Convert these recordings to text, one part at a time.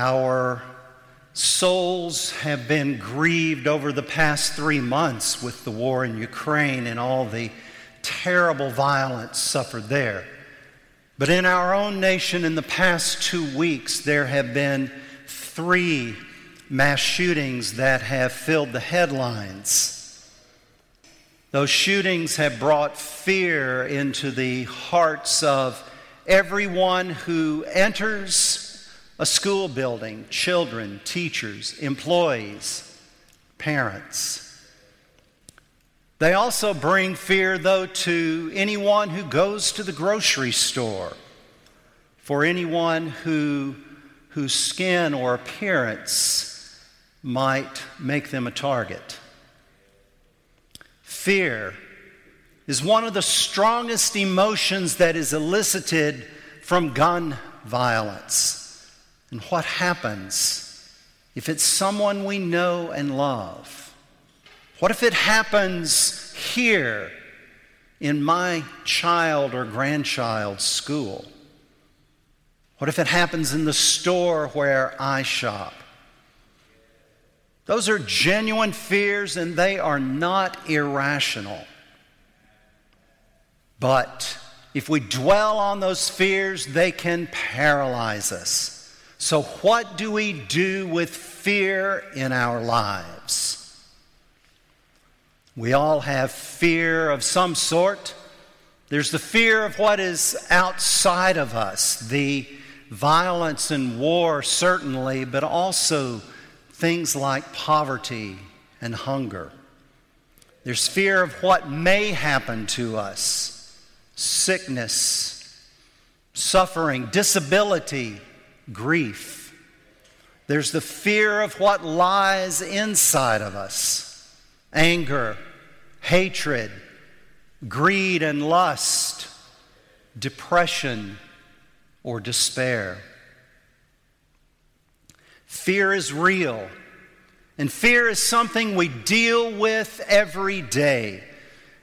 Our souls have been grieved over the past three months with the war in Ukraine and all the terrible violence suffered there. But in our own nation, in the past two weeks, there have been three mass shootings that have filled the headlines. Those shootings have brought fear into the hearts of everyone who enters a school building, children, teachers, employees, parents. They also bring fear, though, to anyone who goes to the grocery store, for anyone who, whose skin or appearance might make them a target. Fear is one of the strongest emotions that is elicited from gun violence. And what happens if it's someone we know and love? What if it happens here in my child or grandchild's school? What if it happens in the store where I shop? Those are genuine fears and they are not irrational. But if we dwell on those fears, they can paralyze us. So, what do we do with fear in our lives? We all have fear of some sort. There's the fear of what is outside of us, the violence and war, certainly, but also things like poverty and hunger. There's fear of what may happen to us sickness, suffering, disability, grief. There's the fear of what lies inside of us anger, hatred, greed and lust, depression, or despair. Fear is real, and fear is something we deal with every day.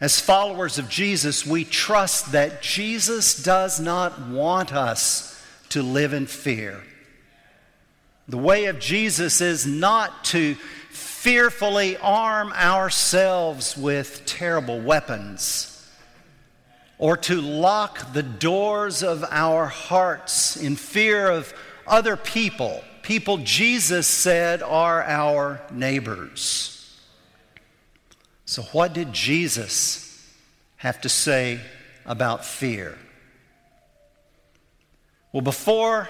As followers of Jesus, we trust that Jesus does not want us to live in fear. The way of Jesus is not to fearfully arm ourselves with terrible weapons or to lock the doors of our hearts in fear of other people, people Jesus said are our neighbors. So, what did Jesus have to say about fear? Well, before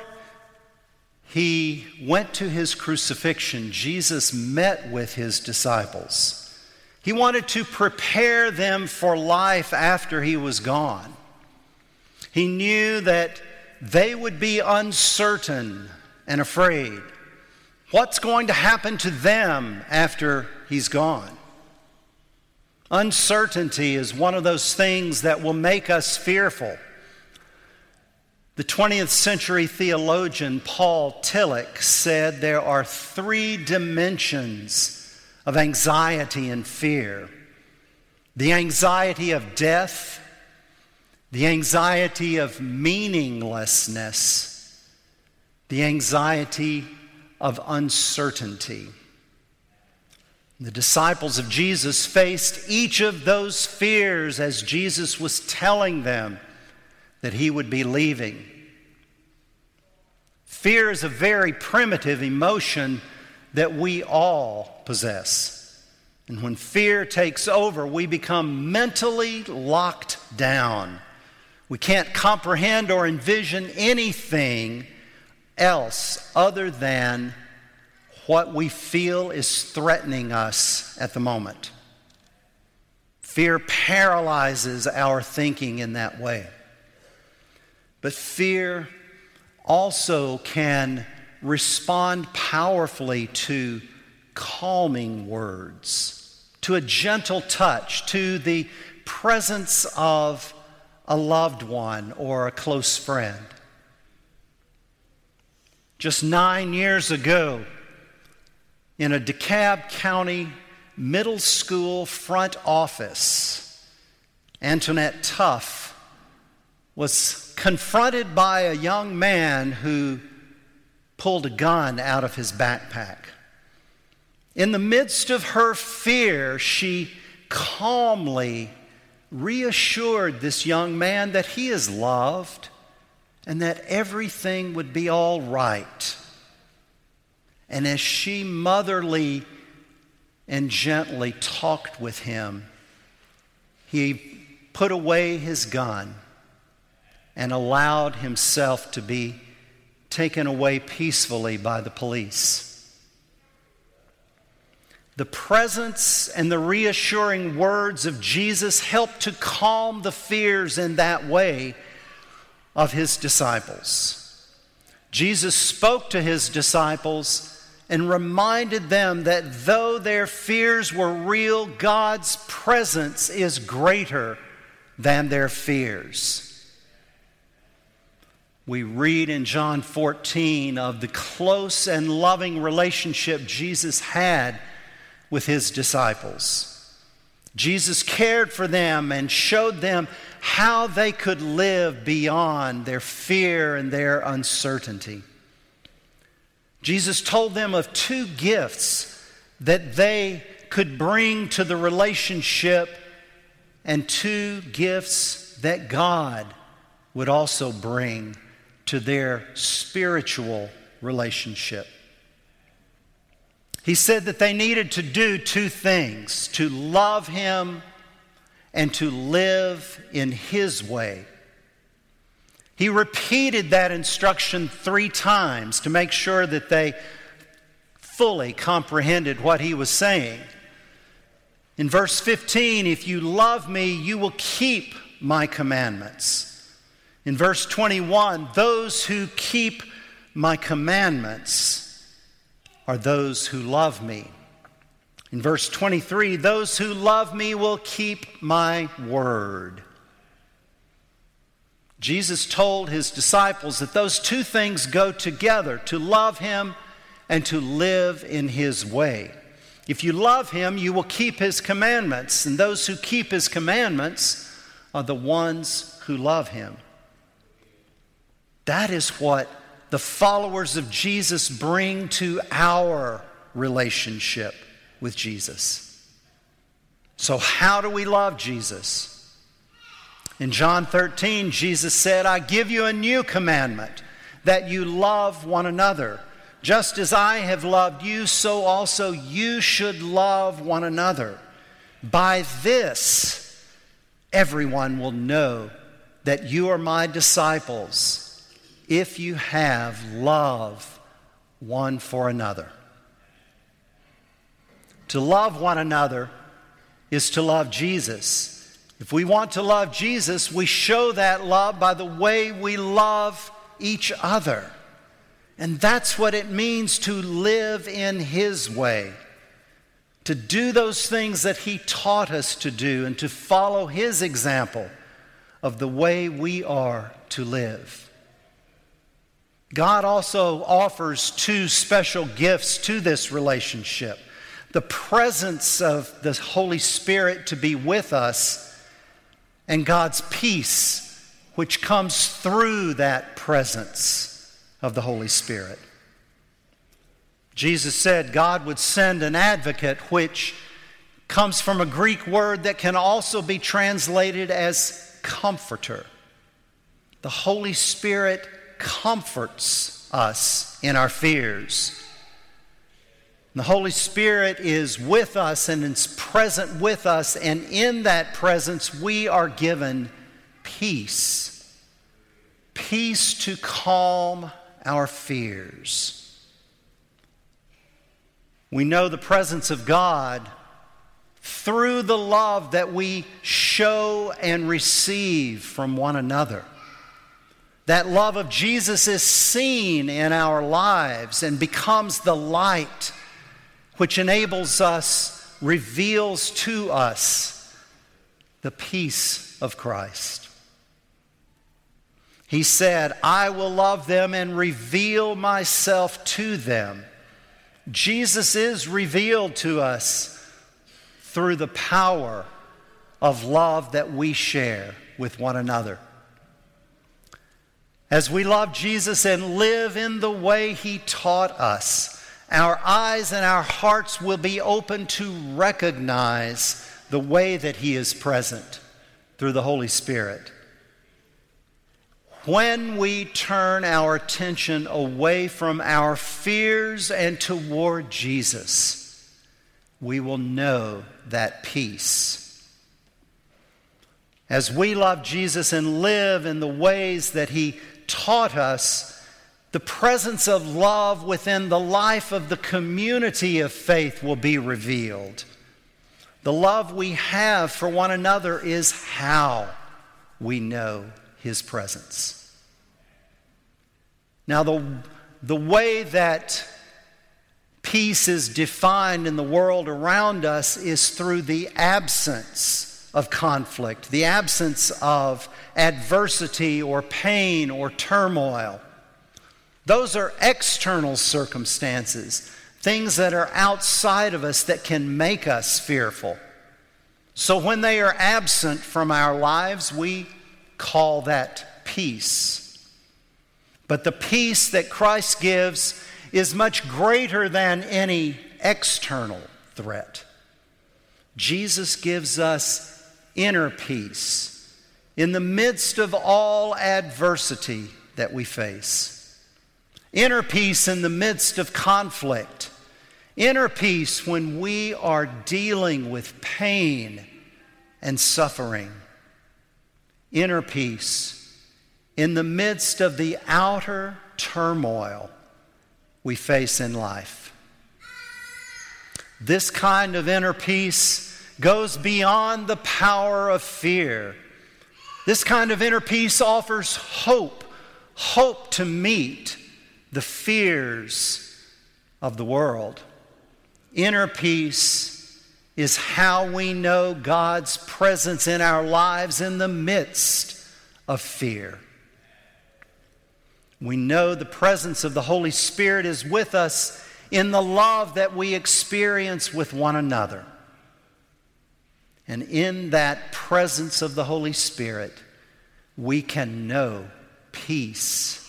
he went to his crucifixion, Jesus met with his disciples. He wanted to prepare them for life after he was gone. He knew that they would be uncertain and afraid. What's going to happen to them after he's gone? Uncertainty is one of those things that will make us fearful. The 20th century theologian Paul Tillich said there are three dimensions of anxiety and fear the anxiety of death, the anxiety of meaninglessness, the anxiety of uncertainty. The disciples of Jesus faced each of those fears as Jesus was telling them that he would be leaving. Fear is a very primitive emotion that we all possess. And when fear takes over, we become mentally locked down. We can't comprehend or envision anything else other than what we feel is threatening us at the moment. Fear paralyzes our thinking in that way. But fear also can respond powerfully to calming words, to a gentle touch, to the presence of a loved one or a close friend. Just nine years ago, in a DeKalb County middle school front office, Antoinette Tuff was confronted by a young man who pulled a gun out of his backpack. In the midst of her fear, she calmly reassured this young man that he is loved and that everything would be all right. And as she motherly and gently talked with him, he put away his gun and allowed himself to be taken away peacefully by the police. The presence and the reassuring words of Jesus helped to calm the fears in that way of his disciples. Jesus spoke to his disciples and reminded them that though their fears were real, God's presence is greater than their fears. We read in John 14 of the close and loving relationship Jesus had with his disciples. Jesus cared for them and showed them how they could live beyond their fear and their uncertainty. Jesus told them of two gifts that they could bring to the relationship and two gifts that God would also bring to their spiritual relationship. He said that they needed to do two things to love Him and to live in His way. He repeated that instruction three times to make sure that they fully comprehended what He was saying. In verse 15, if you love me, you will keep my commandments. In verse 21, those who keep my commandments are those who love me. In verse 23, those who love me will keep my word. Jesus told his disciples that those two things go together to love him and to live in his way. If you love him, you will keep his commandments, and those who keep his commandments are the ones who love him. That is what the followers of Jesus bring to our relationship with Jesus. So, how do we love Jesus? In John 13, Jesus said, I give you a new commandment that you love one another. Just as I have loved you, so also you should love one another. By this, everyone will know that you are my disciples if you have love one for another. To love one another is to love Jesus. If we want to love Jesus, we show that love by the way we love each other. And that's what it means to live in His way, to do those things that He taught us to do, and to follow His example of the way we are to live. God also offers two special gifts to this relationship the presence of the Holy Spirit to be with us, and God's peace, which comes through that presence of the Holy Spirit. Jesus said God would send an advocate, which comes from a Greek word that can also be translated as comforter. The Holy Spirit comforts us in our fears. The Holy Spirit is with us and is present with us, and in that presence, we are given peace. Peace to calm our fears. We know the presence of God through the love that we show and receive from one another. That love of Jesus is seen in our lives and becomes the light which enables us, reveals to us the peace of Christ. He said, I will love them and reveal myself to them. Jesus is revealed to us through the power of love that we share with one another. As we love Jesus and live in the way he taught us, our eyes and our hearts will be open to recognize the way that he is present through the Holy Spirit. When we turn our attention away from our fears and toward Jesus, we will know that peace. As we love Jesus and live in the ways that he taught us, the presence of love within the life of the community of faith will be revealed. The love we have for one another is how we know his presence. Now, the, the way that peace is defined in the world around us is through the absence of conflict, the absence of adversity or pain or turmoil. Those are external circumstances things that are outside of us that can make us fearful. So when they are absent from our lives, we call that peace. But the peace that Christ gives is much greater than any external threat. Jesus gives us inner peace in the midst of all adversity that we face, inner peace in the midst of conflict Inner peace when we are dealing with pain and suffering. Inner peace in the midst of the outer turmoil we face in life. This kind of inner peace goes beyond the power of fear. This kind of inner peace offers hope, hope to meet the fears of the world. Inner peace is how we know God's presence in our lives in the midst of fear. We know the presence of the Holy Spirit is with us in the love that we experience with one another. And in that presence of the Holy Spirit, we can know peace.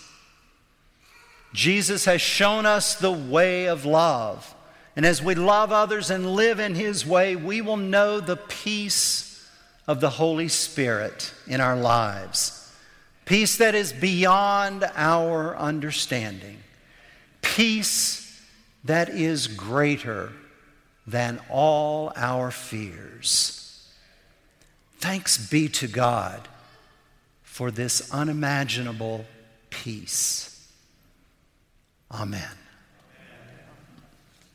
Jesus has shown us the way of love. And as we love others and live in His way, we will know the peace of the Holy Spirit in our lives. Peace that is beyond our understanding. Peace that is greater than all our fears. Thanks be to God for this unimaginable peace. Amen.